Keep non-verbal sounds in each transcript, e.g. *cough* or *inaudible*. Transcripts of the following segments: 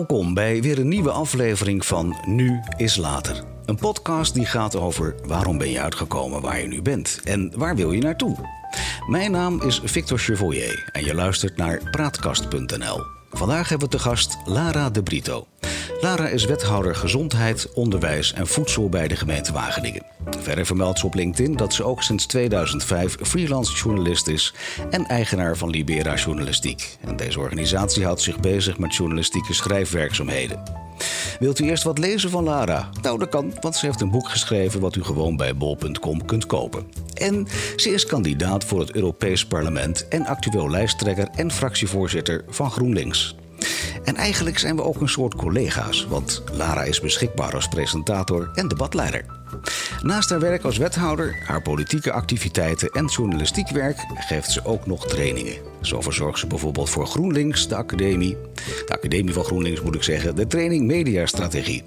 Welkom bij weer een nieuwe aflevering van Nu is Later. Een podcast die gaat over waarom ben je uitgekomen waar je nu bent en waar wil je naartoe. Mijn naam is Victor Chevoyer en je luistert naar Praatkast.nl. Vandaag hebben we te gast Lara de Brito. Lara is wethouder gezondheid, onderwijs en voedsel bij de gemeente Wageningen. Verder vermeldt ze op LinkedIn dat ze ook sinds 2005 freelance journalist is en eigenaar van Libera Journalistiek. En deze organisatie houdt zich bezig met journalistieke schrijfwerkzaamheden. Wilt u eerst wat lezen van Lara? Nou, dat kan, want ze heeft een boek geschreven wat u gewoon bij bol.com kunt kopen. En ze is kandidaat voor het Europees Parlement en actueel lijsttrekker en fractievoorzitter van GroenLinks. En eigenlijk zijn we ook een soort collega's, want Lara is beschikbaar als presentator en debatleider. Naast haar werk als wethouder, haar politieke activiteiten en journalistiek werk geeft ze ook nog trainingen. Zo verzorgt ze bijvoorbeeld voor GroenLinks, de academie, de academie van GroenLinks moet ik zeggen, de training Mediastrategie.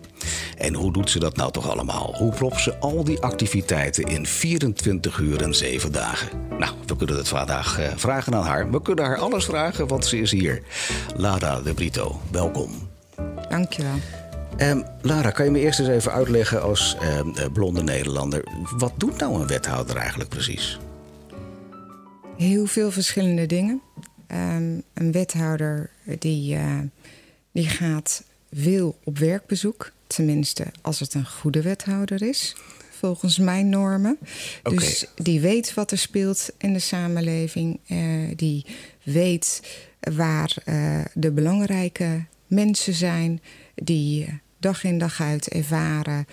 En hoe doet ze dat nou toch allemaal? Hoe klopt ze al die activiteiten in 24 uur en 7 dagen? Nou, we kunnen het vandaag eh, vragen aan haar. We kunnen haar alles vragen, want ze is hier. Lara de Brito, welkom. Dankjewel. Um, Lara, kan je me eerst eens even uitleggen als um, blonde Nederlander... wat doet nou een wethouder eigenlijk precies? Heel veel verschillende dingen. Um, een wethouder die, uh, die gaat veel op werkbezoek. Tenminste, als het een goede wethouder is, volgens mijn normen. Okay. Dus die weet wat er speelt in de samenleving. Uh, die weet waar uh, de belangrijke mensen zijn... die dag in dag uit ervaren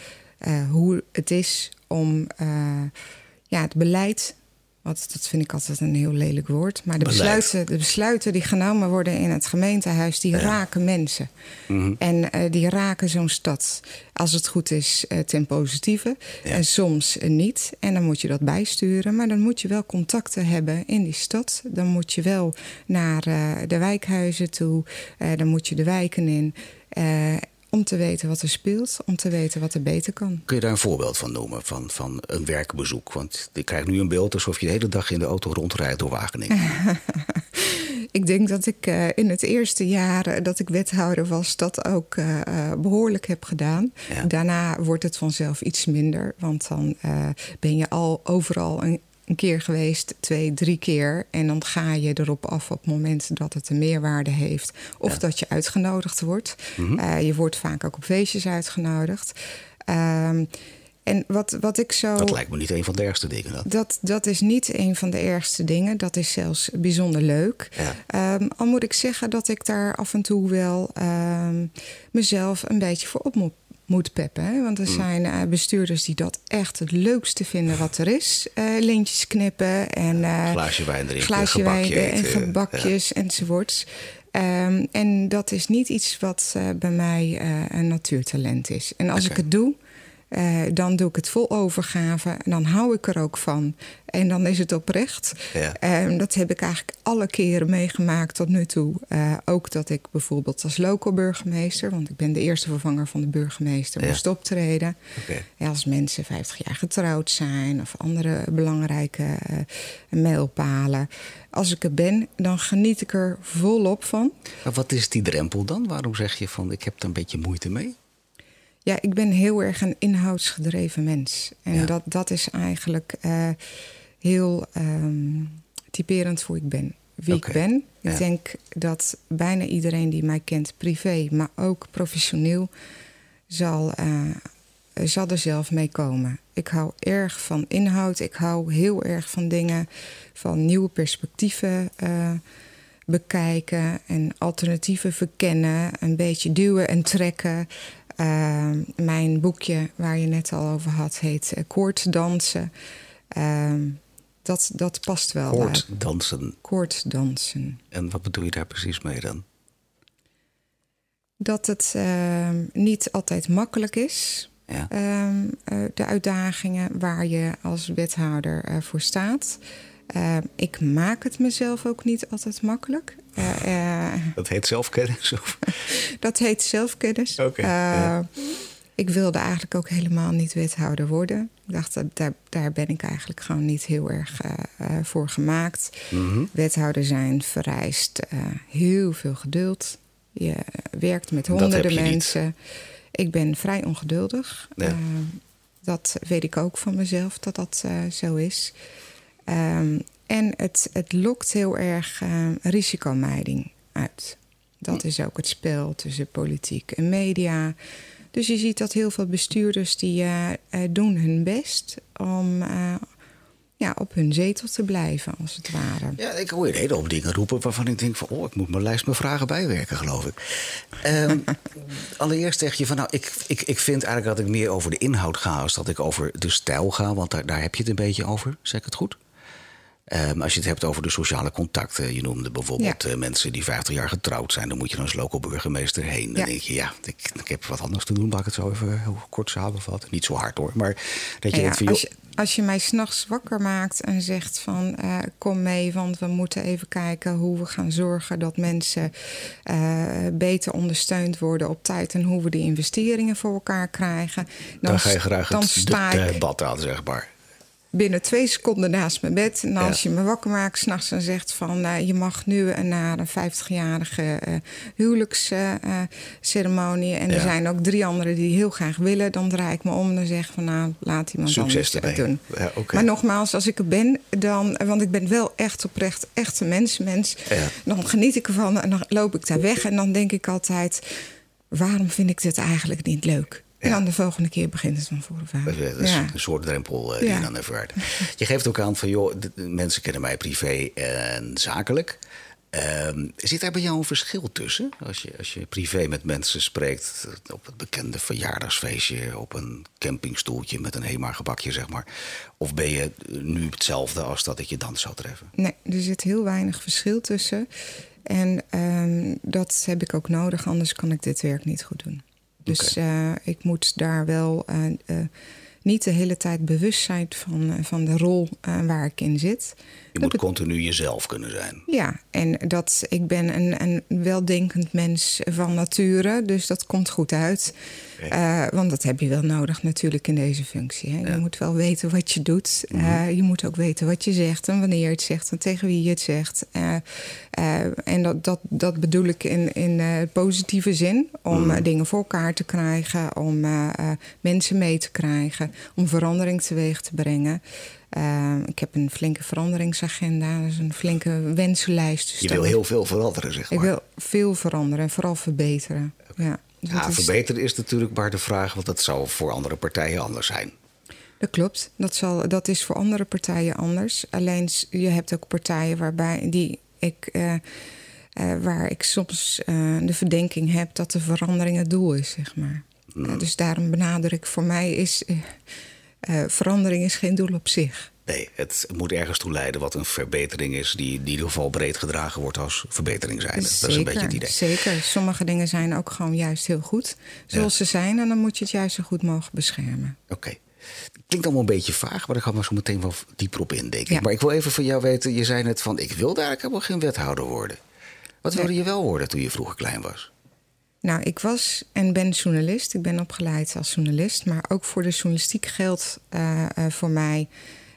uh, hoe het is om ja, het beleid. Wat, dat vind ik altijd een heel lelijk woord. Maar de besluiten, de besluiten die genomen worden in het gemeentehuis, die ja. raken mensen. Mm -hmm. En uh, die raken zo'n stad, als het goed is, ten positieve. Ja. En soms niet. En dan moet je dat bijsturen. Maar dan moet je wel contacten hebben in die stad. Dan moet je wel naar de wijkhuizen toe. dan moet je de wijken in. Om te weten wat er speelt, om te weten wat er beter kan. Kun je daar een voorbeeld van noemen, van, van een werkbezoek? Want ik krijg nu een beeld alsof je de hele dag in de auto rondrijdt door Wageningen. *laughs* ik denk dat ik uh, in het eerste jaar dat ik wethouder was... dat ook uh, behoorlijk heb gedaan. Ja. Daarna wordt het vanzelf iets minder. Want dan uh, ben je al overal een, een keer geweest, twee, drie keer. En dan ga je erop af op het moment dat het een meerwaarde heeft. Of ja. dat je uitgenodigd wordt. Mm -hmm. uh, je wordt vaak ook op feestjes uitgenodigd. Um, en wat, wat ik zo. Dat lijkt me niet een van de ergste dingen. Dat, dat, dat is niet een van de ergste dingen. Dat is zelfs bijzonder leuk. Ja. Um, al moet ik zeggen dat ik daar af en toe wel um, mezelf een beetje voor op moet moet peppen. Hè? Want er zijn uh, bestuurders die dat echt het leukste vinden wat er is. Uh, lintjes knippen en uh, glaasje wijn erin, glaasje wijn en gebakjes ja. enzovoorts. Um, en dat is niet iets wat bij mij een natuurtalent is. En als okay. ik het doe, uh, dan doe ik het vol overgave. En dan hou ik er ook van. En dan is het oprecht. Ja. Uh, dat heb ik eigenlijk alle keren meegemaakt tot nu toe. Uh, ook dat ik bijvoorbeeld als local burgemeester... want ik ben de eerste vervanger van de burgemeester... Ja. moest optreden. Okay. Ja, als mensen 50 jaar getrouwd zijn... of andere belangrijke mijlpalen. Als ik er ben, dan geniet ik er volop van. Maar wat is die drempel dan? Waarom zeg je van ik heb er een beetje moeite mee? Ja, ik ben heel erg een inhoudsgedreven mens. En ja. dat, dat is eigenlijk uh, heel um, typerend voor ik ben. Wie okay. ik ben. Ik ja. denk dat bijna iedereen die mij kent, privé, maar ook professioneel, zal, uh, zal er zelf mee komen. Ik hou erg van inhoud. Ik hou heel erg van dingen, van nieuwe perspectieven. Uh, bekijken en alternatieven verkennen, een beetje duwen en trekken. Uh, mijn boekje, waar je net al over had, heet uh, Koortdansen. Uh, dat, dat past wel. Koortdansen? Koortdansen. En wat bedoel je daar precies mee dan? Dat het ehm, niet altijd makkelijk is. Ja. Uh, de uitdagingen waar je als wethouder uh, voor staat. Uh, ik maak het mezelf ook niet altijd makkelijk. Uh, dat heet zelfkennis? *laughs* dat heet zelfkennis. Okay, ja. Ik wilde eigenlijk ook helemaal niet wethouder worden. Ik dacht, dat, daar, daar ben ik eigenlijk gewoon niet heel erg voor gemaakt. Mm -hmm. Wethouder zijn vereist heel veel geduld. Je werkt met honderden mensen. Ik ben vrij ongeduldig. Ja. dat weet ik ook van mezelf, dat dat zo is. Ehm, en het, het lokt heel erg risicomijding uit. Dat is ook het spel tussen politiek en media. Dus je ziet dat heel veel bestuurders die uh, doen hun best om uh, ja, op hun zetel te blijven, als het ware. Ja, ik hoor je een hele hoop dingen roepen waarvan ik denk van... oh, ik moet mijn lijst mijn vragen bijwerken, geloof ik. Um, *laughs* allereerst zeg je van, nou, ik, ik, ik vind eigenlijk dat ik meer over de inhoud ga... als dat ik over de stijl ga, want daar, daar heb je het een beetje over. Zeg ik het goed? Um, als je het hebt over de sociale contacten. Je noemde bijvoorbeeld ja. uh, mensen die 50 jaar getrouwd zijn. Dan moet je dan als local burgemeester heen. Dan ja. denk je, ja, ik, ik, heb wat anders te doen. Laat ik het zo even heel kort samenvatten. Niet zo hard hoor. Maar dat je ja, denkt als, je, als je mij s'nachts wakker maakt en zegt van... Uh, kom mee, want we moeten even kijken hoe we gaan zorgen... dat mensen uh, beter ondersteund worden op tijd... en hoe we de investeringen voor elkaar krijgen. Dan, dan ga je graag dan het debat aan, zeg maar binnen twee seconden naast mijn bed. En als ja. je me wakker maakt s'nachts en zegt van... Uh, je mag nu naar een 50-jarige uh, huwelijksceremonie... en ja. er zijn ook drie anderen die heel graag willen... dan draai ik me om en zeg van nou, laat iemand Succes anders doen. Ja, okay. Maar nogmaals, als ik er ben, dan... want ik ben wel echt oprecht, echt een mensenmens... dan geniet ik ervan en dan loop ik daar weg... en dan denk ik altijd, waarom vind ik dit eigenlijk niet leuk? En dan de volgende keer begint het van voren. Dat is ja. een soort drempel uh, die je dan ervaart. Je geeft ook aan van, joh, mensen kennen mij privé en zakelijk. Um, zit daar bij jou een verschil tussen? Als je, als je privé met mensen spreekt op het bekende verjaardagsfeestje, op een campingstoeltje met een Hema-gebakje, zeg maar. Of ben je nu hetzelfde als dat ik je dan zou treffen? Nee, er zit heel weinig verschil tussen. En um, dat heb ik ook nodig, anders kan ik dit werk niet goed doen. Dus okay. uh, ik moet daar wel uh, uh, niet de hele tijd bewust zijn van, van de rol waar ik in zit. Je moet continu jezelf kunnen zijn. Ja, en dat, ik ben een, een weldenkend mens van nature, dus dat komt goed uit. Okay. want dat heb je wel nodig natuurlijk in deze functie. Hè? Ja. Je moet wel weten wat je doet. Mm -hmm. je moet ook weten wat je zegt en wanneer je het zegt en tegen wie je het zegt. en dat, dat, dat bedoel ik in, in positieve zin, om mm -hmm. dingen voor elkaar te krijgen, om mensen mee te krijgen, om verandering teweeg te brengen. Uh, ik heb een flinke veranderingsagenda, dus een flinke wensenlijst. Dus je wil heel veel veranderen, zeg maar. Ik wil veel veranderen en vooral verbeteren. Okay. Ja, dus ja is... verbeteren is natuurlijk maar de vraag, want dat zou voor andere partijen anders zijn. Dat klopt, dat, zal, dat is voor andere partijen anders. Alleen je hebt ook partijen waarbij die ik. Uh, uh, waar ik soms uh, de verdenking heb dat de verandering het doel is, zeg maar. Mm. dus daarom benadruk voor mij is uh, verandering is geen doel op zich. Nee, het moet ergens toe leiden wat een verbetering is... die in ieder geval breed gedragen wordt als verbetering zijn. Zeker, dat is een beetje het idee. Zeker. Sommige dingen zijn ook gewoon juist heel goed zoals ja. ze zijn... en dan moet je het juist zo goed mogelijk beschermen. Oké. Okay. Klinkt allemaal een beetje vaag, maar daar gaan we zo meteen wel dieper op in, denk ik. Ja. Maar ik wil even van jou weten, je zei net van... ik wilde eigenlijk helemaal geen wethouder worden. Wat wilde je wel worden toen je vroeger klein was? Nou, ik was en ben journalist. Ik ben opgeleid als journalist. Maar ook voor de journalistiek geldt uh, uh, voor mij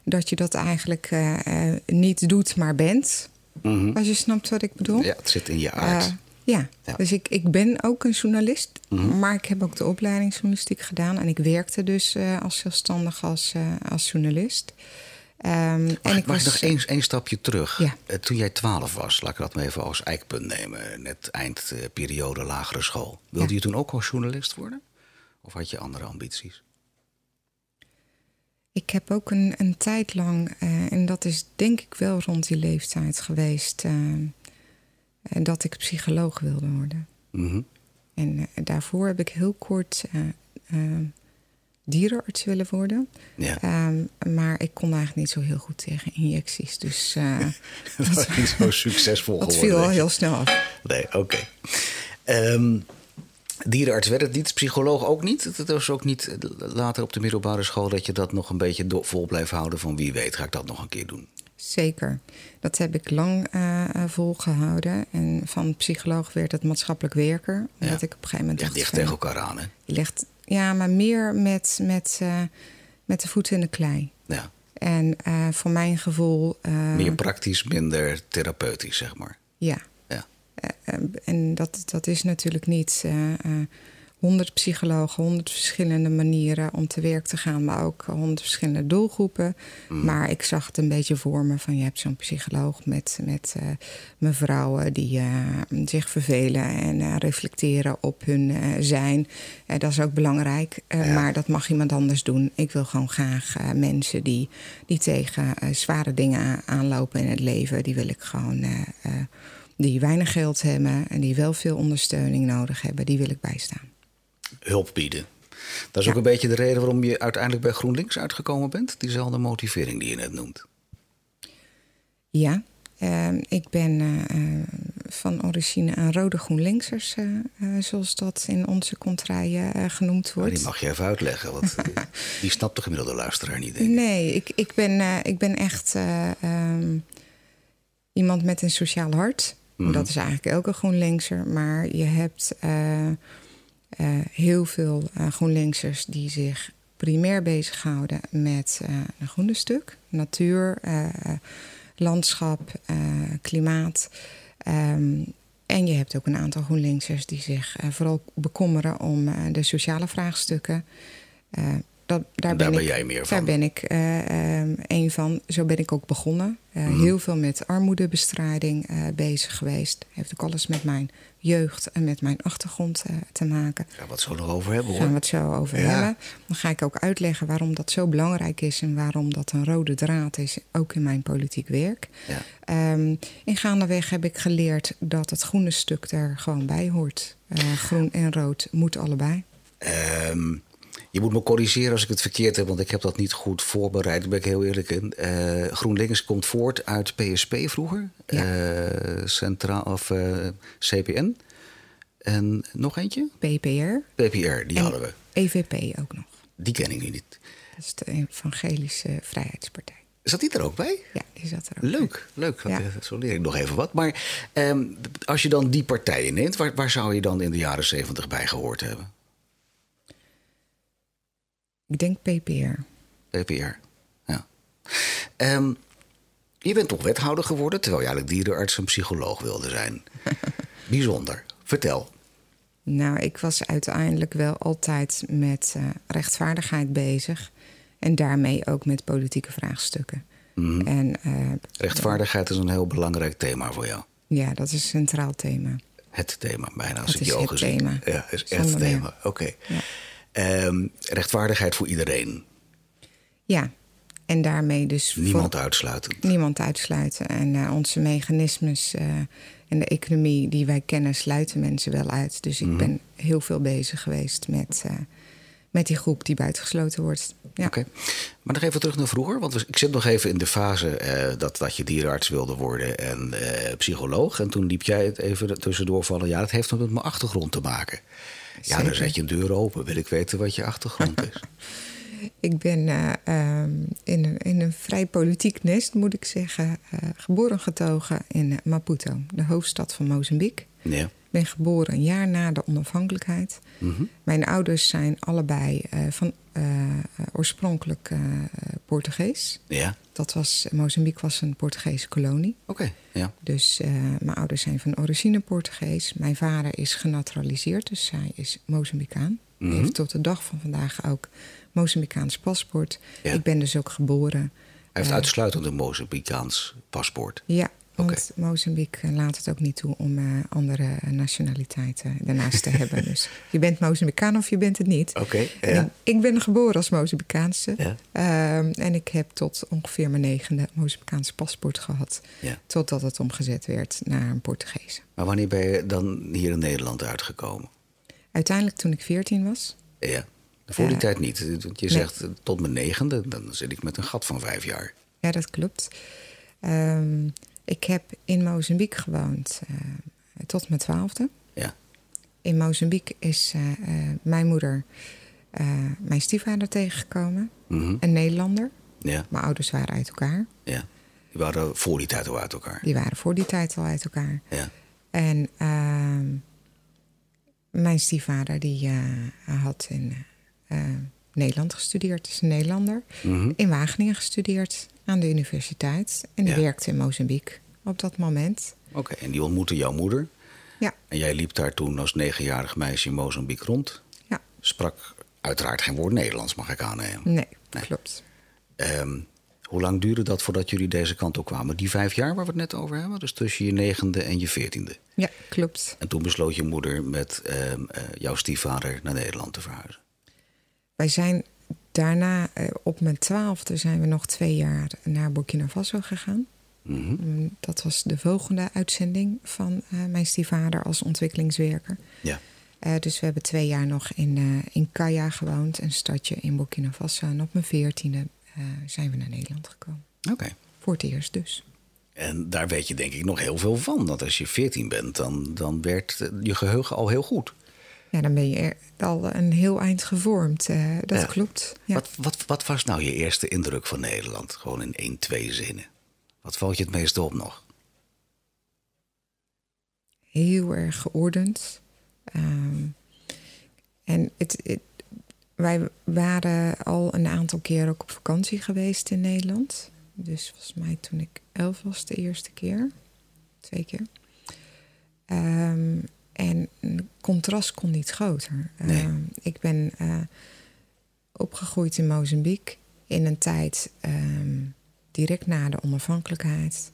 dat je dat eigenlijk uh, niet doet, maar bent. Mm -hmm. Als je snapt wat ik bedoel. Ja, het zit in je aard. Ja. ja. dus ik, ik ben ook een journalist. Mm -hmm. Maar ik heb ook de opleiding journalistiek gedaan. En ik werkte dus als zelfstandig als, als journalist. Um, mag, en ik mag was, nog één, één stapje terug? Ja. Uh, toen jij twaalf was, laat ik dat maar even als eikpunt nemen... net eindperiode uh, lagere school. Wilde ja. je toen ook al journalist worden? Of had je andere ambities? Ik heb ook een, een tijd lang, uh, en dat is denk ik wel rond die leeftijd geweest... dat ik psycholoog wilde worden. Mm -hmm. En daarvoor heb ik heel kort dierenarts willen worden. Ja. Um, maar ik kon eigenlijk niet zo heel goed tegen injecties. Dus uh, *laughs* dat was niet zo succesvol dat geworden. viel al heel snel af. Nee, oké. Okay. Um, dierenarts werd het niet, psycholoog ook niet. Het was ook niet later op de middelbare school dat je dat nog een beetje vol blijft houden van wie weet, ga ik dat nog een keer doen. Zeker. Dat heb ik lang uh, volgehouden. En van psycholoog werd het maatschappelijk werker. Omdat ja. ik op een gegeven moment. Ja, ligt tegen elkaar aan, hè? Je legt ja, maar meer met, met, uh, met de voeten in de klei. Ja. En uh, voor mijn gevoel. Uh, meer praktisch, minder therapeutisch, zeg maar. Ja. ja. en dat, dat is natuurlijk niet honderd psychologen, honderd verschillende manieren om te werk te gaan, maar ook honderd verschillende doelgroepen. Mm. Maar ik zag het een beetje voor me van je hebt zo'n psycholoog met, met uh, mevrouwen die uh, zich vervelen en uh, reflecteren op hun zijn. dat is ook belangrijk, maar dat mag iemand anders doen. Ik wil gewoon graag mensen die, die tegen zware dingen aanlopen in het leven, die wil ik gewoon die weinig geld hebben en die wel veel ondersteuning nodig hebben, die wil ik bijstaan hulp bieden. Dat is ook een beetje de reden waarom je uiteindelijk bij GroenLinks uitgekomen bent. Diezelfde motivering die je net noemt. Ja, ehm, ik ben uh, van origine een rode GroenLinksers, uh, zoals dat in onze contraien genoemd wordt. die mag je even uitleggen, want *laughs* die snapt de gemiddelde luisteraar niet. Denk ik. Nee, ik, ik, ben, ik ben echt ehm, iemand met een sociaal hart. Mhm. Dat is eigenlijk elke GroenLinkser. Maar je hebt uh, heel veel uh, GroenLinksers die zich primair bezighouden met uh, een groene stuk, natuur, landschap, klimaat. Um, en je hebt ook een aantal GroenLinksers die zich vooral bekommeren om de sociale vraagstukken dat, daar, ben, ik, jij meer van. Daar ben ik uh, een van. Zo ben ik ook begonnen. Uh, Heel veel met armoedebestrijding uh, bezig geweest. Heeft ook alles met mijn jeugd en met mijn achtergrond te maken. Gaan we het zo nog over hebben hoor. Gaan we het zo over hebben. Dan ga ik ook uitleggen waarom dat zo belangrijk is... en waarom dat een rode draad is, ook in mijn politiek werk. Ja. Um, in gaandeweg heb ik geleerd dat het groene stuk er gewoon bij hoort. groen en rood moet allebei. Um, je moet me corrigeren als ik het verkeerd heb, want ik heb dat niet goed voorbereid. Daar ben ik heel eerlijk in. Uh, GroenLinks komt voort uit PSP vroeger, ja. uh, Centraal of uh, eh, CPN. En nog eentje? PPR. PPR, die hadden we. EVP ook nog. Die ken ik nu niet. Dat is de Evangelische Vrijheidspartij. Zat die er ook bij? Ja, die zat er ook Leuk, bij. leuk. Ja. Zo leer ik nog even wat. Maar um, als je dan die partijen neemt, waar, waar zou je dan in de jaren zeventig bij gehoord hebben? Ik denk PPR. PPR, ja. Um, je bent toch wethouder geworden, terwijl je eigenlijk dierenarts en psycholoog wilde zijn. *laughs* Bijzonder. Vertel. Nou, ik was uiteindelijk wel altijd met uh, rechtvaardigheid bezig. En daarmee ook met politieke vraagstukken. Mm -hmm. en, uh, rechtvaardigheid is een heel belangrijk thema voor jou. Ja, dat is een centraal thema. Het thema, bijna als dat ik je ogen zie. Ja, is echt het thema. Oké. Okay. Ja. Um, rechtvaardigheid voor iedereen. Ja, en daarmee dus. Niemand uitsluiten. Niemand uitsluiten. En uh, onze mechanismes uh, en de economie die wij kennen, sluiten mensen wel uit. Dus ik mm -hmm. ben heel veel bezig geweest met, uh, met die groep die buitengesloten wordt. Ja. Oké. Okay. Maar nog even terug naar vroeger. Want ik zit nog even in de fase dat, dat je dierenarts wilde worden en psycholoog. En toen liep jij het even tussendoor vallen. Ja, dat heeft nog met mijn achtergrond te maken. Ja, dan zet je een deur open. Wil ik weten wat je achtergrond is. *laughs* ik ben uh, in, een, in, een, vrij politiek nest, moet ik zeggen, uh, geboren getogen in Maputo, de hoofdstad van Mozambique. Ja. Ik ben geboren een jaar na de onafhankelijkheid. Mm -hmm. Mijn ouders zijn allebei van oorspronkelijk Portugees. Ja. Dat was, Mozambique was een Portugese kolonie. Oké, okay, ja. Dus mijn ouders zijn van origine Portugees. Mijn vader is genaturaliseerd, dus hij is Mozambicaan. Mm -hmm. Hij heeft tot de dag van vandaag ook Mozambicaans paspoort. Ja. Ik ben dus ook geboren. Hij heeft uitsluitend een Mozambicaans paspoort? Ja, want okay. Mozambique laat het ook niet toe om uh, andere nationaliteiten daarnaast te hebben. *laughs* Dus je bent Mozambicaan of je bent het niet. Oké. Okay, ja. Ik ben geboren als Mozambicaanse. Ja. Uh, en ik heb tot ongeveer mijn negende Mozambicaanse paspoort gehad. Ja. Totdat het omgezet werd naar een Portugees. Maar wanneer ben je dan hier in Nederland uitgekomen? Uiteindelijk toen ik veertien was. Ja, voor die uh, tijd niet. Want je zegt tot mijn negende, dan zit ik met een gat van vijf jaar. Ja, dat klopt. Um, ik heb in Mozambique gewoond uh, tot mijn twaalfde. Ja. In Mozambique is uh, uh, mijn moeder mijn stiefvader tegengekomen. Mm -hmm. Een Nederlander. Ja. Mijn ouders waren uit elkaar. Ja. Die waren voor die tijd al uit elkaar. Die waren voor die tijd al uit elkaar. Ja. En ehm, mijn stiefvader die had in Nederland gestudeerd. is een Nederlander. Mm -hmm. In Wageningen gestudeerd aan de universiteit. En die ja. werkte in Mozambique op dat moment. Oké, okay, en die ontmoette jouw moeder? Ja. En jij liep daar toen als negenjarig meisje in Mozambique rond. Ja. Sprak uiteraard geen woord Nederlands, mag ik aannemen. Nee, Nee. klopt. Ehm, hoe lang duurde dat voordat jullie deze kant op kwamen? Die vijf jaar waar we het net over hebben? Dus tussen je negende en je veertiende. Ja, klopt. En toen besloot je moeder met ehm, eh, jouw stiefvader naar Nederland te verhuizen. Wij zijn daarna, eh, op mijn twaalfde, zijn we nog twee jaar naar Burkina Faso gegaan. Mhm. Mm, Dat was de volgende uitzending van eh, mijn stiefvader als ontwikkelingswerker. Ja. Eh, dus we hebben twee jaar nog in, in Kaya gewoond, een stadje in Burkina Faso. En op mijn veertiende zijn we naar Nederland gekomen. Oké. Voor het eerst dus. En daar weet je denk ik nog heel veel van. Dat als je veertien bent, dan, dan werd je geheugen al heel goed. Ja, dan ben je al een heel eind gevormd. eh, dat Ja. klopt. Ja. Wat, wat, wat was nou je eerste indruk van Nederland? Gewoon in één, twee zinnen. Wat valt je het meeste op nog? heel erg geordend. Ehm, en het, het- wij waren al een aantal keer ook op vakantie geweest in Nederland. Dus volgens mij toen ik elf was de eerste keer. Twee keer. Ehm, en het contrast kon niet groter. Nee. Ehm, ik ben eh, opgegroeid in Mozambique in een tijd ehm, direct na de onafhankelijkheid.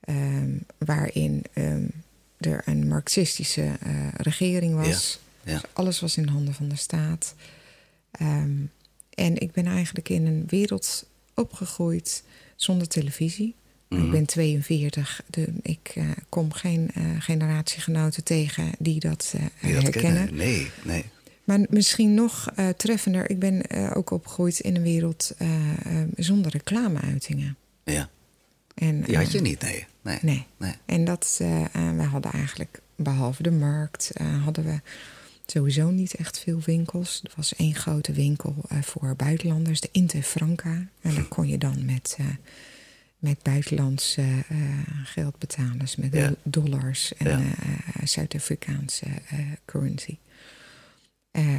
ehm, waarin er een marxistische eh, regering was. Ja. Dus alles was in handen van de staat. En ik ben eigenlijk in een wereld opgegroeid zonder televisie. Mhm. Ik ben 42. De, ik eh, kom geen eh, generatiegenoten tegen die dat, eh, Die dat herkennen. kennen? Nee, nee. Maar misschien nog treffender, ik ben ook opgegroeid in een wereld zonder reclameuitingen. Ja. En, Die had je niet, nee. Nee. Nee. Nee. En dat, we hadden eigenlijk, behalve de markt, hadden we sowieso niet echt veel winkels. Er was één grote winkel voor buitenlanders, de Inte Franca. En daar kon je dan met, met buitenlands eh, geld betalen. Dus met Ja. dollars en eh, Zuid-Afrikaanse eh, currency.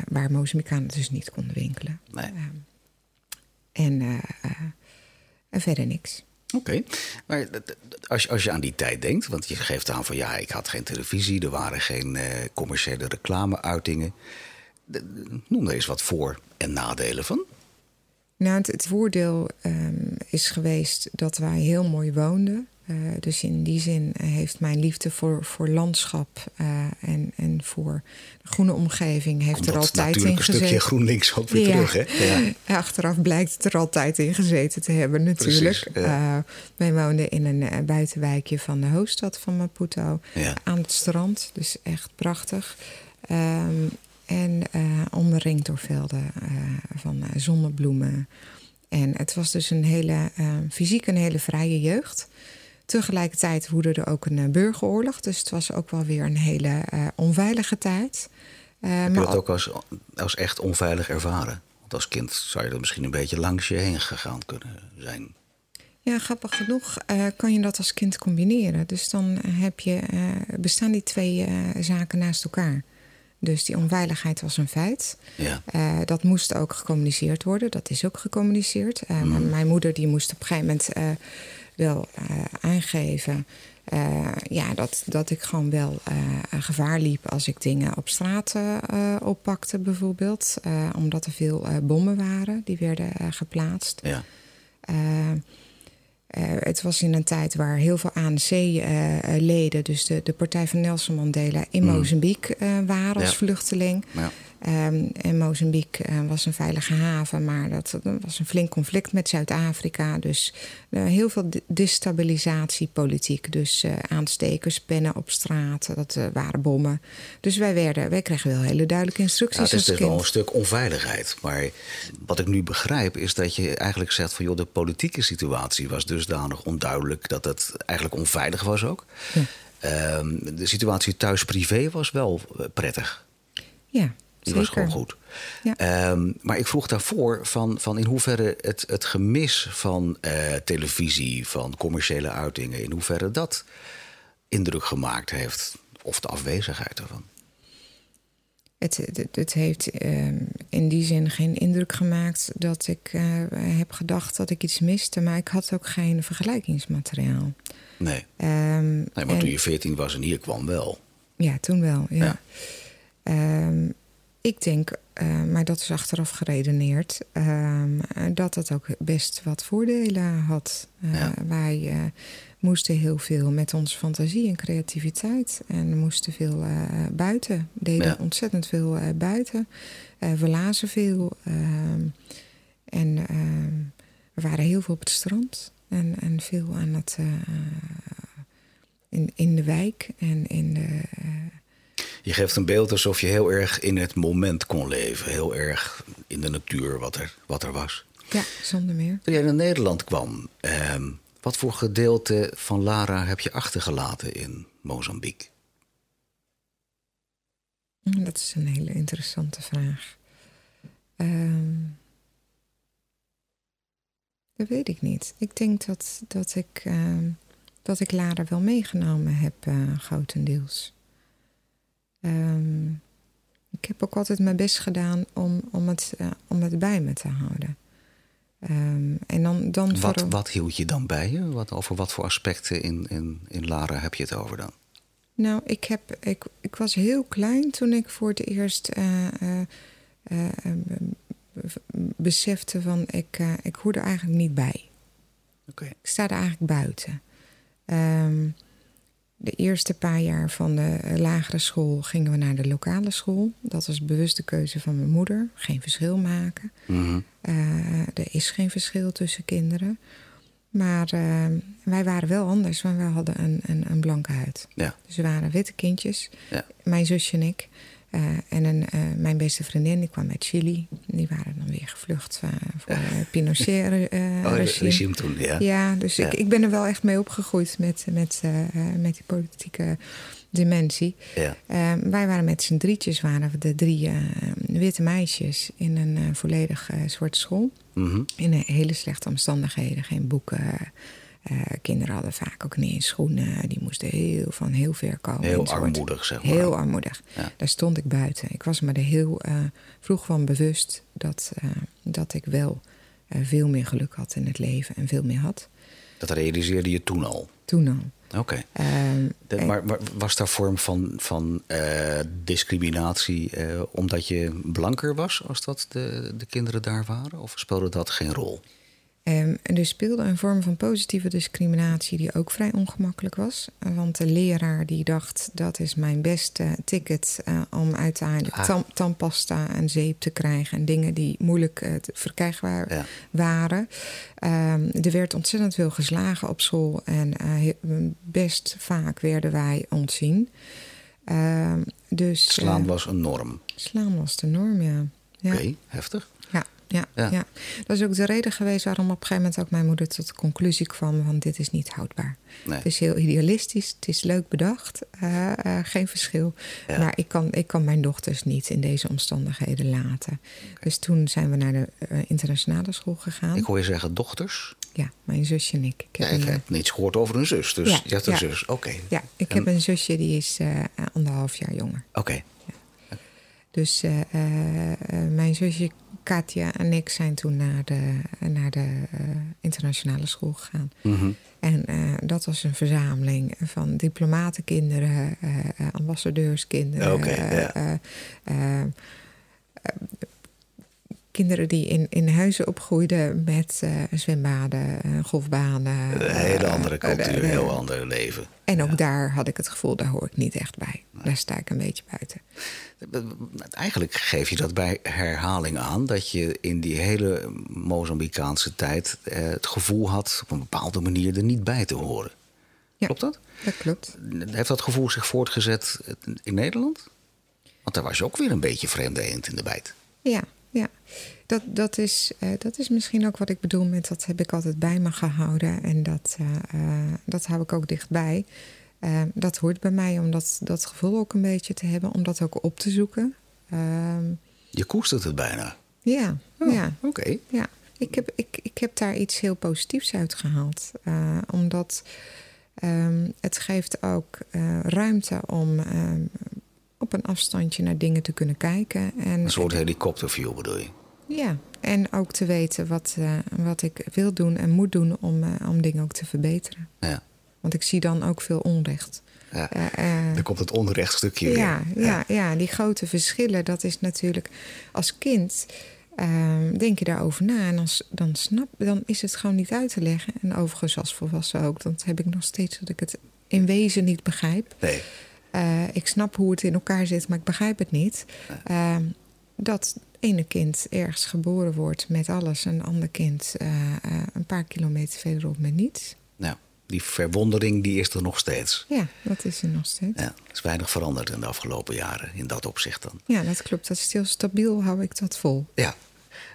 Waar Mozambicanen dus niet konden winkelen. Nee. Ehm, en, en verder niks. Oké, maar als, je- als je aan die tijd denkt, want je geeft aan van ja, ik had geen televisie, er waren geen eh, commerciële reclameuitingen. Noem er eens wat voor- en nadelen van. Nou, het, het voordeel ehm, is geweest dat wij heel mooi woonden. Eh, dus in die zin heeft mijn liefde voor, voor landschap eh, en, en voor de groene omgeving heeft Komt er altijd in natuurlijk een gezeten. stukje GroenLinks ook weer Ja. terug, hè? Ja. *laughs* Achteraf blijkt het er altijd in gezeten te hebben, natuurlijk. Precies, ja. Eh, wij woonden in een buitenwijkje van de hoofdstad van Maputo. Ja. Aan het strand, dus echt prachtig. Ehm, en eh, omringd door velden eh, van eh, zonnebloemen. En het was dus een hele, fysiek een hele vrije jeugd. Tegelijkertijd woedde er ook een burgeroorlog. Dus het was ook wel weer een hele onveilige tijd. Heb je maar dat ook als, als echt onveilig ervaren? Want als kind zou je dat misschien een beetje langs je heen gegaan kunnen zijn. Ja, grappig genoeg kan je dat als kind combineren. Dus dan heb je, bestaan die twee zaken naast elkaar. Dus die onveiligheid was een feit. Ja. Eh, dat moest ook gecommuniceerd worden. Dat is ook gecommuniceerd. Eh, maar Mijn moeder die moest op een gegeven moment eh, wel aangeven... ja, dat, dat ik gewoon wel gevaar liep als ik dingen op straat oppakte bijvoorbeeld. Omdat er veel bommen waren, die werden geplaatst. Ja. Eh, eh, het was in een tijd waar heel veel ANC-leden, dus de, de partij van Nelson Mandela, in Mozambique eh, waren als vluchteling. Ja. Ehm, en Mozambique eh, was een veilige haven, maar dat, dat was een flink conflict met Zuid-Afrika. Dus eh, heel veel de- destabilisatiepolitiek. Dus eh, aanstekers, pennen op straat, dat waren bommen. Dus wij, werden, wij kregen wel hele duidelijke Ja, instructies het is dus wel een stuk onveiligheid. Maar wat ik nu begrijp is dat je eigenlijk zegt van... joh, de politieke situatie was dusdanig onduidelijk... dat het eigenlijk onveilig was ook. Ja. Ehm, de situatie thuis privé was wel prettig. Ja, Die zeker. was gewoon goed. Ja. Ehm, maar ik vroeg daarvoor van, van in hoeverre het, het gemis van eh, televisie, van commerciële uitingen, in hoeverre dat indruk gemaakt heeft. Of de afwezigheid ervan. Het, het, het heeft ehm, in die zin geen indruk gemaakt dat ik eh, heb gedacht dat ik iets miste, maar ik had ook geen vergelijkingsmateriaal. Nee. Ehm, nee maar en- toen je 14 was en hier kwam wel. Ja, toen wel, ja. Ja. Ik denk, eh, maar dat is achteraf geredeneerd, ehm, dat het ook best wat voordelen had. Eh, Ja. Wij eh, moesten heel veel met onze fantasie en creativiteit. En moesten veel buiten. Deden Ja. ontzettend veel buiten. We lazen veel. ehm, en ehm, we waren heel veel op het strand. En, en veel aan het... in, in de wijk en in de... Je geeft een beeld alsof je heel erg in het moment kon leven. Heel erg in de natuur, wat er, wat er was. ja, zonder meer. Toen jij naar Nederland kwam, ehm, wat voor gedeelte van Lara heb je achtergelaten in Mozambique? Mm, Dat is een hele interessante vraag. Ehm, dat weet ik niet. Ik denk dat, dat, ik, ehm, dat ik Lara wel meegenomen heb, eh, grotendeels. Ehm, ik heb ook altijd mijn best gedaan om, om, het, eh, om het bij me te houden. Ehm, en dan, dan Wat, wat hield je dan bij je? Wat, over wat voor aspecten in, in, in Lara heb je het over dan? Nou, ik, heb, ik, ik was heel klein toen ik voor het eerst eh, eh, besefte van ik, ik hoor er eigenlijk niet bij. Oké. Ik sta er eigenlijk buiten. Ehm, de eerste paar jaar van de eh, lagere school gingen we naar de lokale school. Dat was bewust de keuze van mijn moeder. Geen verschil maken. Mhm. Eh, er is geen verschil tussen kinderen. Maar eh, wij waren wel anders, want wij hadden een, een, een blanke huid. Ja. Dus we waren witte kindjes, Ja. mijn zusje en ik. Eh, en een, eh, mijn beste vriendin, die kwam uit Chili. Die waren dan weer gevlucht eh, voor het Pinochet-regime. *laughs* Oh, regime toen, ja. Ja, dus Ja. Ik, ik ben er wel echt mee opgegroeid met, met, met die politieke dimensie. Ja. Eh, wij waren met z'n drietjes, waren we de drie witte meisjes in een volledig zwarte school. Mhm. In hele slechte omstandigheden, geen boeken. Eh, kinderen hadden vaak ook niet eens schoenen. Die moesten heel, van heel ver komen. Heel armoedig, zeg maar. Heel armoedig. Ja. Daar stond ik buiten. Ik was me er heel eh, vroeg van bewust dat, eh, dat ik wel veel meer geluk had in het leven en veel meer had. Dat realiseerde je toen al. Toen al. Oké. Ehm, Maar, maar was daar vorm van, van discriminatie omdat je blanker was als dat de, de kinderen daar waren? Of speelde dat geen rol? Ehm, en er speelde een vorm van positieve discriminatie die ook vrij ongemakkelijk was. Want de leraar die dacht dat is mijn beste ticket eh, om uiteindelijk Ah. tam- tandpasta en zeep te krijgen. En dingen die moeilijk eh, te verkrijgbaar Ja. waren. Ehm, er werd ontzettend veel geslagen op school. En eh, best vaak werden wij ontzien. Ehm, dus, Slaan eh, was een norm. slaan was de norm, ja. ja. Oké, heftig. Ja, ja, Ja. ja. dat is ook de reden geweest waarom op een gegeven moment ook mijn moeder tot de conclusie kwam: van dit is niet houdbaar. Nee. Het is heel idealistisch, het is leuk bedacht, eh, eh, geen verschil. Ja. Maar ik kan, ik kan mijn dochters niet in deze omstandigheden laten. Dus toen zijn we naar de eh, internationale school gegaan. Ik hoor je zeggen dochters. Ja, mijn zusje en ik. Ik Ja, heb ik een, heb niets gehoord over een zus. Dus Ja, je hebt een ja. zus. Oké. ja, ik En- heb een zusje die is anderhalf jaar jonger. Oké. Dus mijn zusje Katja en ik zijn toen naar de, naar de eh, internationale school gegaan. Mhm. En eh, dat was een verzameling van diplomatenkinderen, eh, ambassadeurskinderen. Eh, eh, kinderen die in, in huizen opgroeiden met eh, zwembaden, eh, golfbanen. Een hele eh, andere cultuur, een heel ander leven. En ook Ja. daar had ik het gevoel, daar hoor ik niet echt bij. Daar sta ik een beetje buiten. Eigenlijk geef je dat bij herhaling aan dat je in die hele Mozambicaanse tijd eh, het gevoel had op een bepaalde manier er niet bij te horen. Ja. Klopt dat? Dat klopt. Heeft dat gevoel zich voortgezet in Nederland? Want daar was je ook weer een beetje vreemde eend in de bijt. Ja, ja. Dat, dat, is, eh, dat is misschien ook wat ik bedoel met dat heb ik altijd bij me gehouden. En dat, eh, eh, dat hou ik ook dichtbij. Dat hoort bij mij om dat, dat gevoel ook een beetje te hebben, om dat ook op te zoeken. Ehm, Je koestert het bijna. ja, Oh, ja, Oké. ja. Ik heb, ik, ik heb daar iets heel positiefs uit gehaald. Eh, omdat ehm, het geeft ook ruimte om ehm, op een afstandje naar dingen te kunnen kijken. En, Een soort helikopterview bedoel je? Ja, en ook te weten wat, eh, wat ik wil doen en moet doen om, eh, om dingen ook te verbeteren. Ja. Want ik zie dan ook veel onrecht. ja. Dan komt het onrechtstukje ja, weer. Ja, ja, die grote verschillen, dat is natuurlijk als kind. Ehm, denk je daarover na en dan, dan, snap, dan is het gewoon niet uit te leggen. En overigens als volwassen ook, dan heb ik nog steeds dat ik het in wezen niet begrijp. Nee. Uh, ik snap hoe het in elkaar zit, maar ik begrijp het niet. Uh, dat ene kind ergens geboren wordt met alles, een ander kind uh, een paar kilometer verderop met niets. Nou, die verwondering die is er nog steeds. Ja, dat is er nog steeds. Ja, er is weinig veranderd in de afgelopen jaren in dat opzicht dan. Ja, dat klopt. Dat is stil stabiel, hou ik dat vol. Ja,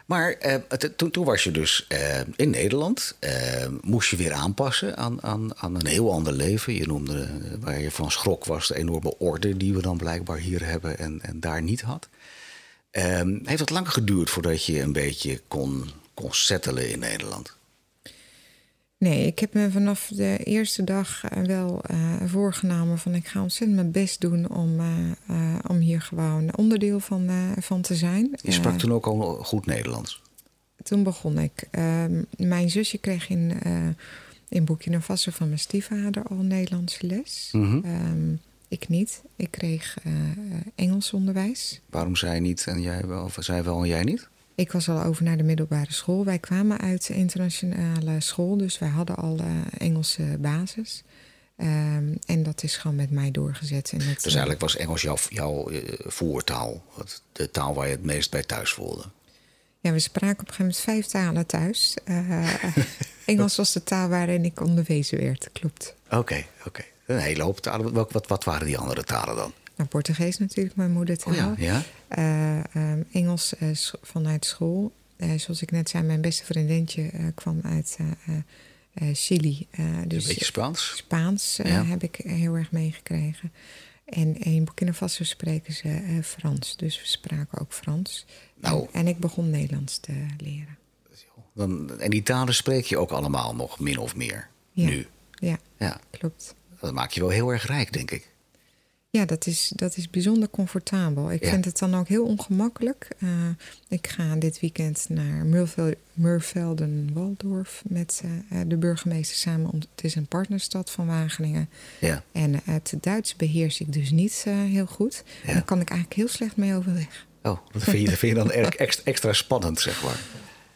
maar eh, toen, toen, was je dus eh, in Nederland. Eh, moest je weer aanpassen aan, aan, aan een heel ander leven. Je noemde waar je van schrok was de enorme orde die we dan blijkbaar hier hebben en, en daar niet had. Ehm, heeft het lang geduurd voordat je een beetje kon, kon settelen in Nederland? Nee, ik heb me vanaf de eerste dag eh, wel uh, voorgenomen van ik ga ontzettend mijn best doen om, uh, om hier gewoon onderdeel van, van te zijn. Je sprak toen ook al goed Nederlands? Toen begon ik. Ehm, mijn zusje kreeg in, in Burkina Faso van mijn stiefvader al Nederlandse les. Mhm. Ehm, ik niet. Ik kreeg Engels onderwijs. Waarom zij niet en jij wel, of zij wel en jij niet? Ik was al over naar de middelbare school. Wij kwamen uit de internationale school, dus wij hadden al uh, Engelse basis. Um, en dat is gewoon met mij doorgezet. En dus eigenlijk was Engels jouw, jouw uh, voertaal, de taal waar je het meest bij thuis voelde? Ja, we spraken op een gegeven moment vijf talen thuis. Uh, *laughs* Engels was de taal waarin ik onderwezen werd, klopt. Oké, okay, oké. Okay. Een hele hoop talen. Wat, wat, wat waren die andere talen dan? Nou, Portugees natuurlijk, mijn moedertaal. Oh ja, ja? Uh, um, Engels uh, vanuit school. Uh, zoals ik net zei, mijn beste vriendinnetje kwam uit Chili. dus Een beetje Spaans? Spaans ja. heb ik heel erg meegekregen. En in Burkina Faso spreken ze Frans. Dus we spraken ook Frans. Nou. En, en ik begon Nederlands te leren. Dan, en die talen spreek je ook allemaal nog min of meer ja. nu? Ja, ja, klopt. Dat maakt je wel heel erg rijk, denk ik. Ja, dat is, dat is bijzonder comfortabel. Ik Ja. vind het dan ook heel ongemakkelijk. Uh, ik ga dit weekend naar Murvel- Murvelden-Waldorf met uh, de burgemeester samen. Om, het is een partnerstad van Wageningen. Ja. En het Duits beheers ik dus niet heel goed. Ja. Daar kan ik eigenlijk heel slecht mee overweg. Oh, dat vind je, dat vind je dan erg extra, extra spannend, zeg maar.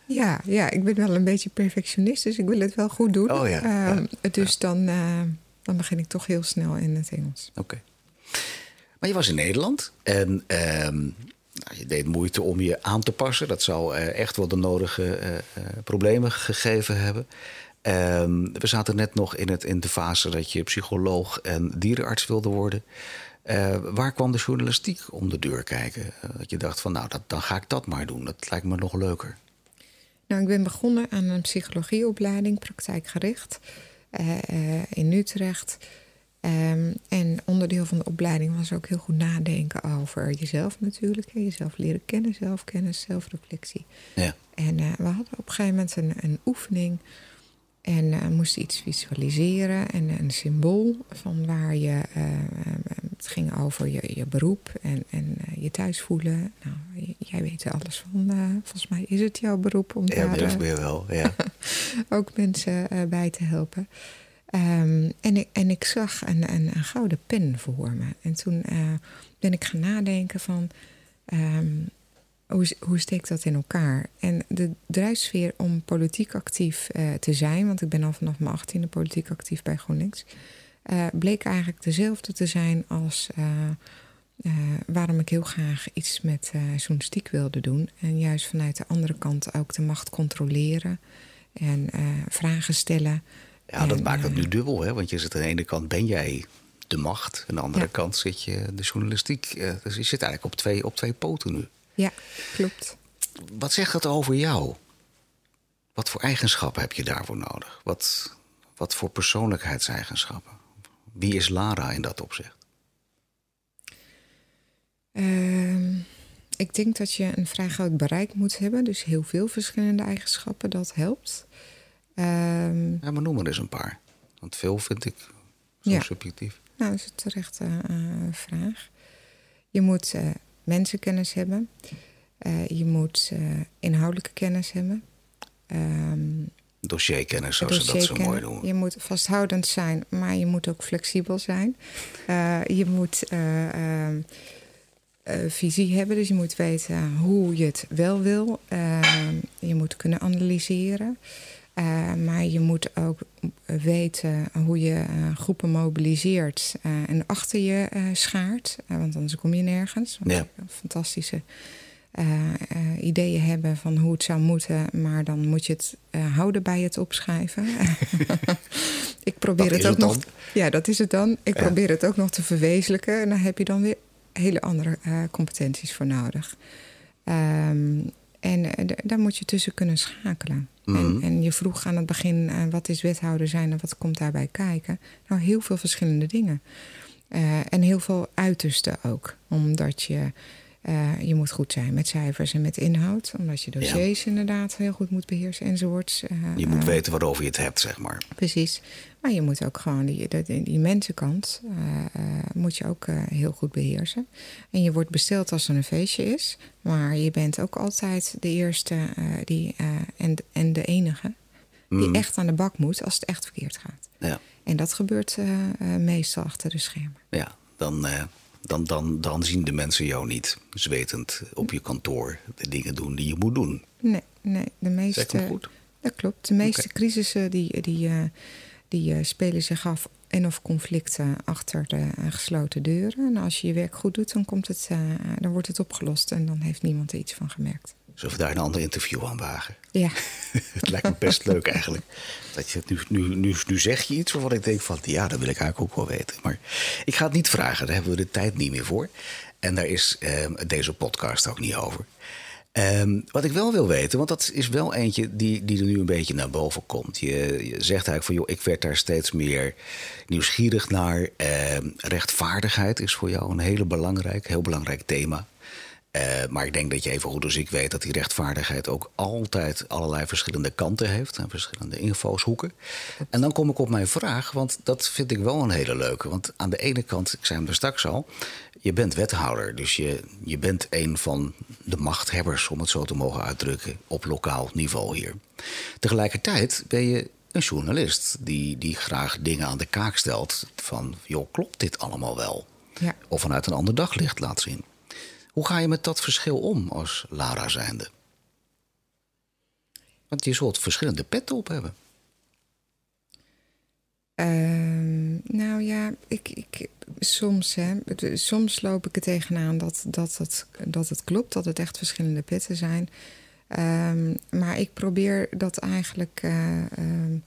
Ja, ja, ik ben wel een beetje perfectionist, dus ik wil het wel goed doen. Oh ja, Uh, dus Dan, dan begin ik toch heel snel in het Engels. Oké. Okay. Maar je was in Nederland en um, nou, je deed moeite om je aan te passen. Dat zou uh, echt wel de nodige uh, problemen gegeven hebben. Um, we zaten net nog in, het, in de fase dat je psycholoog en dierenarts wilde worden. Waar kwam de journalistiek om de deur kijken? dat je dacht van nou, dat, dan ga ik dat maar doen. Dat lijkt me nog leuker. Nou, ik ben begonnen aan een psychologieopleiding, praktijkgericht, in Utrecht. Um, en onderdeel van de opleiding was ook heel goed nadenken over jezelf natuurlijk. Jezelf leren kennen, zelfkennis, zelfreflectie. Ja. En uh, we hadden op een gegeven moment een, een oefening. En uh, moesten iets visualiseren en een symbool van waar je... Uh, het ging over je, je beroep en, en je thuis voelen. Nou, jij weet er alles van. volgens mij is het jouw beroep om ja, daar weer wel, ja. *laughs* ook mensen bij te helpen. Um, en, ik, en ik zag een, een, gouden pen voor me. En toen uh, ben ik gaan nadenken van... Um, hoe, hoe steekt dat in elkaar? En de drijfsfeer om politiek actief uh, te zijn... want ik ben al vanaf mijn achttiende politiek actief bij GroenLinks... Uh, bleek eigenlijk dezelfde te zijn als... waarom ik heel graag iets met journalistiek wilde doen. En juist vanuit de andere kant ook de macht controleren... en vragen stellen... Ja, dat en, maakt het nu dubbel, hè? Want je zit aan de ene kant ben jij de macht, aan de andere ja. kant zit je de journalistiek. Dus je zit eigenlijk op twee, op twee poten nu. Ja, klopt. Wat zegt dat over jou? Wat voor eigenschappen heb je daarvoor nodig? Wat, wat voor persoonlijkheidseigenschappen? Wie is Lara in dat opzicht? Uh, ik denk dat je een vrij groot bereik moet hebben. Dus heel veel verschillende eigenschappen, dat helpt. Um, ja, maar noem maar eens een paar. Want veel vind ik zo ja. subjectief. Nou, dat is een terechte uh, vraag. Je moet uh, mensenkennis hebben. Uh, je moet inhoudelijke kennis hebben. Um, Dossierkennis, zoals ze dat zo mooi noemen. Je moet vasthoudend zijn, maar je moet ook flexibel zijn. Je moet uh, visie hebben, dus je moet weten hoe je het wel wil. je moet kunnen analyseren. Maar je moet ook weten hoe je groepen mobiliseert en achter je schaart. want anders kom je nergens. Ja. Fantastische ideeën hebben van hoe het zou moeten, maar dan moet je het houden bij het opschrijven. *laughs* ik probeer het ook nog. Ja, dat is het dan. Ik ja. probeer het ook nog te verwezenlijken. En daar heb je dan weer hele andere competenties voor nodig. Um, en daar moet je tussen kunnen schakelen. Mm -hmm. en, en, je vroeg aan het begin: wat is wethouder zijn en wat komt daarbij kijken? Nou, heel veel verschillende dingen. en heel veel uitersten ook. Omdat je. Uh, je moet goed zijn met cijfers en met inhoud, omdat je dossiers ja. inderdaad heel goed moet beheersen enzovoorts. Uh, je moet uh, weten waarover je het hebt, zeg maar. Precies. Maar je moet ook gewoon die, die, die mensenkant moet je ook heel goed beheersen. En je wordt besteld als er een feestje is, maar je bent ook altijd de eerste die, en, en de enige die mm. echt aan de bak moet als het echt verkeerd gaat. Ja. En dat gebeurt meestal achter de schermen. Ja, dan dan, dan, dan zien de mensen jou niet zwetend op je kantoor de dingen doen die je moet doen. Nee, nee. De meeste, zeg goed? Dat klopt. De meeste okay. crisissen die, die, uh, die uh, spelen zich af en of conflicten achter de uh, gesloten deuren. En als je je werk goed doet, dan, komt het, dan wordt het opgelost en dan heeft niemand er iets van gemerkt. Zullen we daar een ander interview aan wagen? Ja. *laughs* het lijkt me best leuk eigenlijk. Dat je, nu, nu, nu, nu zeg je iets waarvan ik denk van... ja, dat wil ik eigenlijk ook wel weten. Maar ik ga het niet vragen, daar hebben we de tijd niet meer voor. En daar is eh, deze podcast ook niet over. Um, wat ik wel wil weten, want dat is wel eentje die, die er nu een beetje naar boven komt. Je, je zegt eigenlijk van, joh, ik werd daar steeds meer nieuwsgierig naar. Um, rechtvaardigheid is voor jou een hele belangrijk, heel belangrijk thema. Uh, maar ik denk dat je even goed als ik weet dat die rechtvaardigheid ook altijd allerlei verschillende kanten heeft en verschillende invalshoeken. En dan kom ik op mijn vraag, want dat vind ik wel een hele leuke. Want aan de ene kant, ik zei hem er straks al, je bent wethouder, dus je, je bent een van de machthebbers, om het zo te mogen uitdrukken, op lokaal niveau hier. Tegelijkertijd ben je een journalist die, die graag dingen aan de kaak stelt van, joh, klopt dit allemaal wel? Ja. Of vanuit een ander daglicht laat zien. Hoe ga je met dat verschil om als Lara zijnde? Want je zult verschillende petten op hebben. Uh, nou ja, ik, ik, soms, hè, soms loop ik er tegenaan dat, dat, het, dat het klopt, dat het echt verschillende petten zijn. Um, maar ik probeer dat eigenlijk uh, um,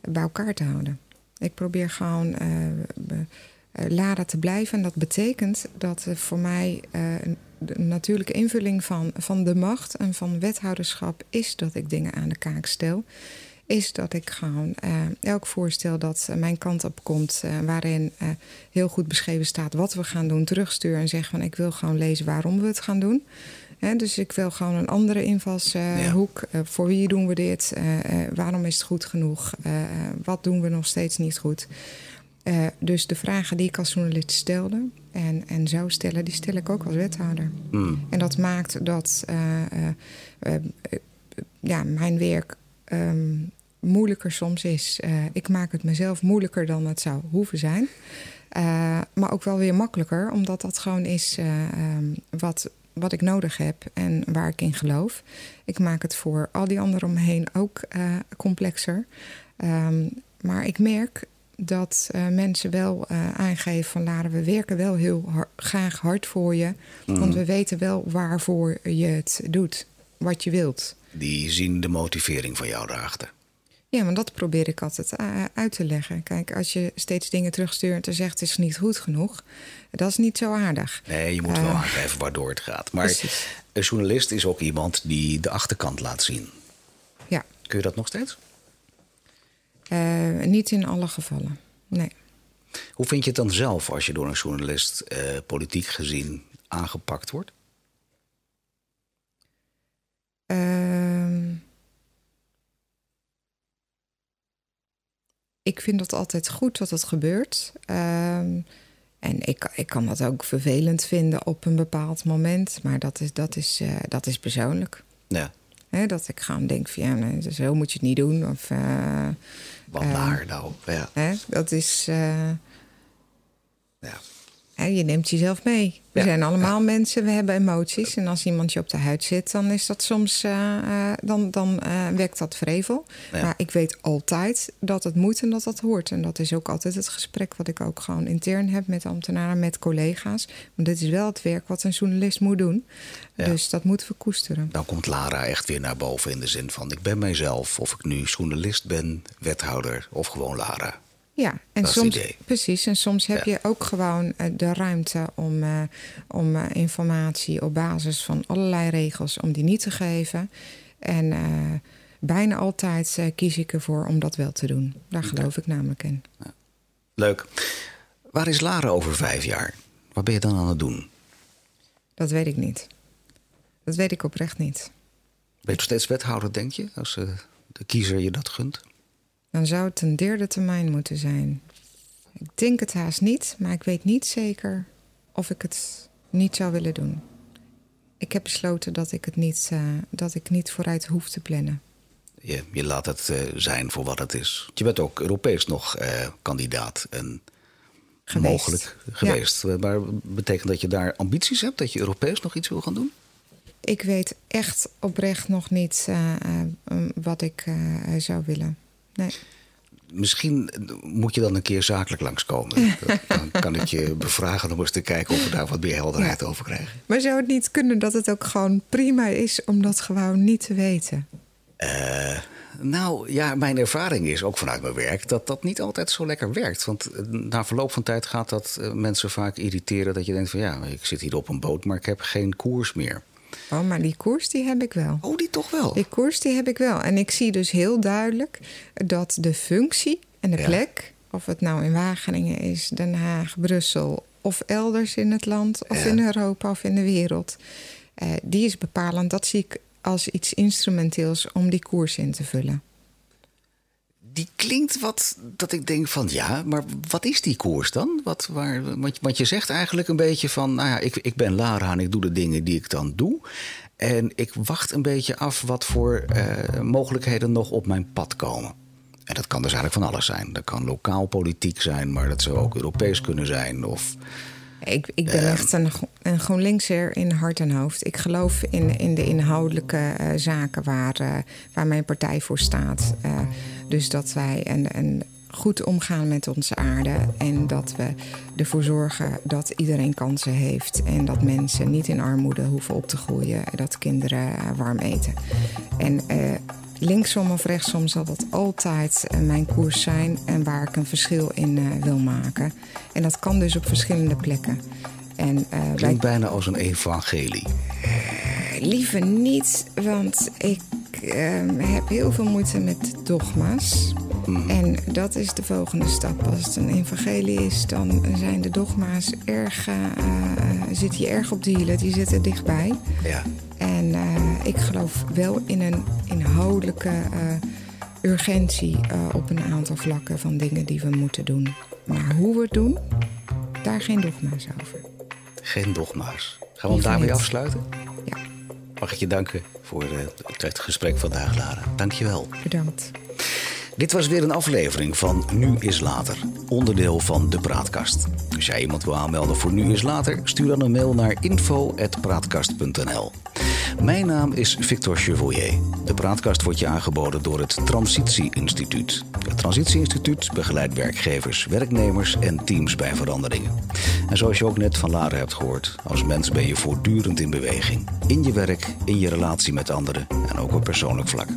bij elkaar te houden. Ik probeer gewoon uh, Lara te blijven. En dat betekent dat voor mij de natuurlijke invulling van, van de macht en van wethouderschap is dat ik dingen aan de kaak stel. Is dat ik gewoon uh, elk voorstel dat uh, mijn kant op komt, uh, waarin heel goed beschreven staat wat we gaan doen, terugstuur en zeg van ik wil gewoon lezen waarom we het gaan doen. dus ik wil gewoon een andere invalshoek. Ja. voor wie doen we dit? waarom is het goed genoeg? wat doen we nog steeds niet goed? Uh, dus de vragen die ik als journalist stelde en, en zou stellen, die stel ik ook als wethouder. Mm. En dat maakt dat uh, uh, ja, mijn werk um, moeilijker soms is. ik maak het mezelf moeilijker dan het zou hoeven zijn. maar ook wel weer makkelijker, omdat dat gewoon is um, wat, wat ik nodig heb en waar ik in geloof. Ik maak het voor al die anderen omheen ook complexer. Um, maar ik merk dat uh, mensen wel uh, aangeven van Lara, we werken wel heel graag hard voor je. Mm. Want we weten wel waarvoor je het doet, wat je wilt. Die zien de motivering van jou erachter. Ja, maar dat probeer ik altijd uh, uit te leggen. Kijk, als je steeds dingen terugstuurt en zegt het is niet goed genoeg, dat is niet zo aardig. Nee, je moet wel aangeven waardoor het gaat. Maar precies. een journalist is ook iemand die de achterkant laat zien. Ja. Kun je dat nog steeds? Uh, niet in alle gevallen, nee. Hoe vind je het dan zelf als je door een journalist uh, politiek gezien aangepakt wordt? Uh, ik vind het altijd goed dat het gebeurt. Ehm, en ik, ik kan dat ook vervelend vinden op een bepaald moment, maar dat is, dat is, uh, dat is persoonlijk. Ja. Hè, dat ik gewoon denk van ja, nee, zo moet je het niet doen. Of, uh, Wat naar nou. Ja. Hè, dat is. Uh, ja je neemt jezelf mee. We zijn allemaal mensen, we hebben emoties. En als iemand je op de huid zit, dan is dat soms. Uh, dan dan uh, wekt dat vrevel. Maar ik weet altijd dat het moet en dat dat hoort. En dat is ook altijd het gesprek wat ik ook gewoon intern heb met ambtenaren, met collega's. Want dit is wel het werk wat een journalist moet doen. Dus dat moeten we koesteren. Dan komt Lara echt weer naar boven in de zin van: ik ben mijzelf. Of ik nu journalist ben, wethouder of gewoon Lara. Ja, en soms, precies. En soms heb je ook gewoon eh, de ruimte om, uh, om uh, informatie op basis van allerlei regels om die niet te geven. En bijna altijd kies ik ervoor om dat wel te doen. Daar geloof ik namelijk in. Ja. Leuk. Waar is Lara over vijf jaar? Wat ben je dan aan het doen? Dat weet ik niet. Dat weet ik oprecht niet. Ben je nog steeds wethouder, denk je, als de kiezer je dat gunt? Dan zou het een derde termijn moeten zijn. Ik denk het haast niet, maar ik weet niet zeker of ik het niet zou willen doen. Ik heb besloten dat ik het niet, uh, dat ik niet vooruit hoef te plannen. Je, je laat het uh, zijn voor wat het is. Je bent ook Europees nog uh, kandidaat en geweest. mogelijk geweest. Ja. Maar betekent dat je daar ambities hebt, dat je Europees nog iets wil gaan doen? Ik weet echt oprecht nog niet wat ik zou willen nee. Misschien moet je dan een keer zakelijk langskomen. *laughs* Dan kan ik je bevragen om eens te kijken of we daar wat meer helderheid over krijgen. Maar zou het niet kunnen dat het ook gewoon prima is om dat gewoon niet te weten? Uh, nou ja, mijn ervaring is ook vanuit mijn werk dat dat niet altijd zo lekker werkt. Want eh, na verloop van tijd gaat dat eh, mensen vaak irriteren dat je denkt van ja, ik zit hier op een boot, maar ik heb geen koers meer. Oh, maar die koers die heb ik wel. Oh, die toch wel? Die koers die heb ik wel. En ik zie dus heel duidelijk dat de functie en de plek... of het nou in Wageningen is, Den Haag, Brussel... of elders in het land, of in Europa of in de wereld... Uh, die is bepalend. Dat zie ik als iets instrumenteels om die koers in te vullen die klinkt wat dat ik denk van ja, maar wat is die koers dan? Wat, waar, want, je zegt eigenlijk een beetje van, nou ja, ik, ik ben Lara en ik doe de dingen die ik dan doe. En ik wacht een beetje af wat voor uh, mogelijkheden nog op mijn pad komen. En dat kan dus eigenlijk van alles zijn. Dat kan lokaal politiek zijn, maar dat zou ook Europees kunnen zijn. Of ik, ik ben echt een, een GroenLinkser in hart en hoofd. Ik geloof in, in de inhoudelijke uh, zaken waar, waar mijn partij voor staat. Dus dat wij een, een goed omgaan met onze aarde. En dat we ervoor zorgen dat iedereen kansen heeft. En dat mensen niet in armoede hoeven op te groeien. Dat kinderen warm eten. En linksom of rechtsom zal dat altijd eh, mijn koers zijn en waar ik een verschil in uh, wil maken. En dat kan dus op verschillende plekken. En, uh, Klinkt wij... bijna als een evangelie. liever niet, want ik heb heel veel moeite met dogma's. Mm. En dat is de volgende stap. Als het een evangelie is, dan zijn de dogma's erg, zit je erg op de hielen. Die zitten dichtbij. Ja. En uh, ik geloof wel in een inhoudelijke uh, urgentie uh, op een aantal vlakken van dingen die we moeten doen. Maar hoe we het doen, daar geen dogma's over. Geen dogma's. Gaan we hem daarmee afsluiten? Mag ik je danken voor het gesprek vandaag, Lara. Dank je wel. Bedankt. Dit was weer een aflevering van Nu is Later, onderdeel van de Praatkast. Als jij iemand wil aanmelden voor Nu is Later, stuur dan een mail naar info.praatkast.nl. Mijn naam is Victor Chevoyer. De praatkast wordt je aangeboden door het Transitie Instituut. Het Transitie Instituut begeleidt werkgevers, werknemers en teams bij veranderingen. En zoals je ook net van Lara hebt gehoord, als mens ben je voortdurend in beweging. In je werk, in je relatie met anderen en ook op persoonlijk vlak.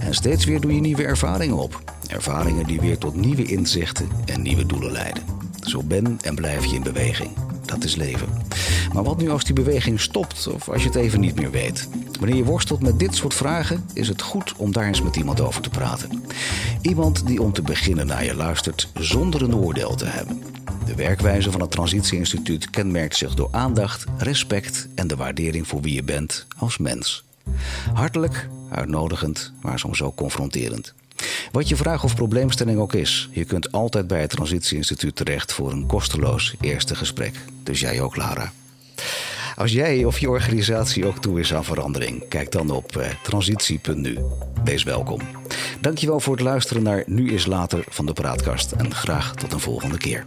En steeds weer doe je nieuwe ervaringen op. Ervaringen die weer tot nieuwe inzichten en nieuwe doelen leiden. Zo ben en blijf je in beweging. Dat is leven. Maar wat nu als die beweging stopt of als je het even niet meer weet? Wanneer je worstelt met dit soort vragen, is het goed om daar eens met iemand over te praten. Iemand die om te beginnen naar je luistert zonder een oordeel te hebben. De werkwijze van het Transitieinstituut kenmerkt zich door aandacht, respect en de waardering voor wie je bent als mens. Hartelijk, uitnodigend, maar soms ook confronterend. Wat je vraag of probleemstelling ook is, je kunt altijd bij het Transitieinstituut terecht voor een kosteloos eerste gesprek. Dus jij ook, Lara. Als jij of je organisatie ook toe is aan verandering, kijk dan op eh, transitie.nu. Wees welkom. Dankjewel voor het luisteren naar Nu is Later van de Praatkast en graag tot een volgende keer.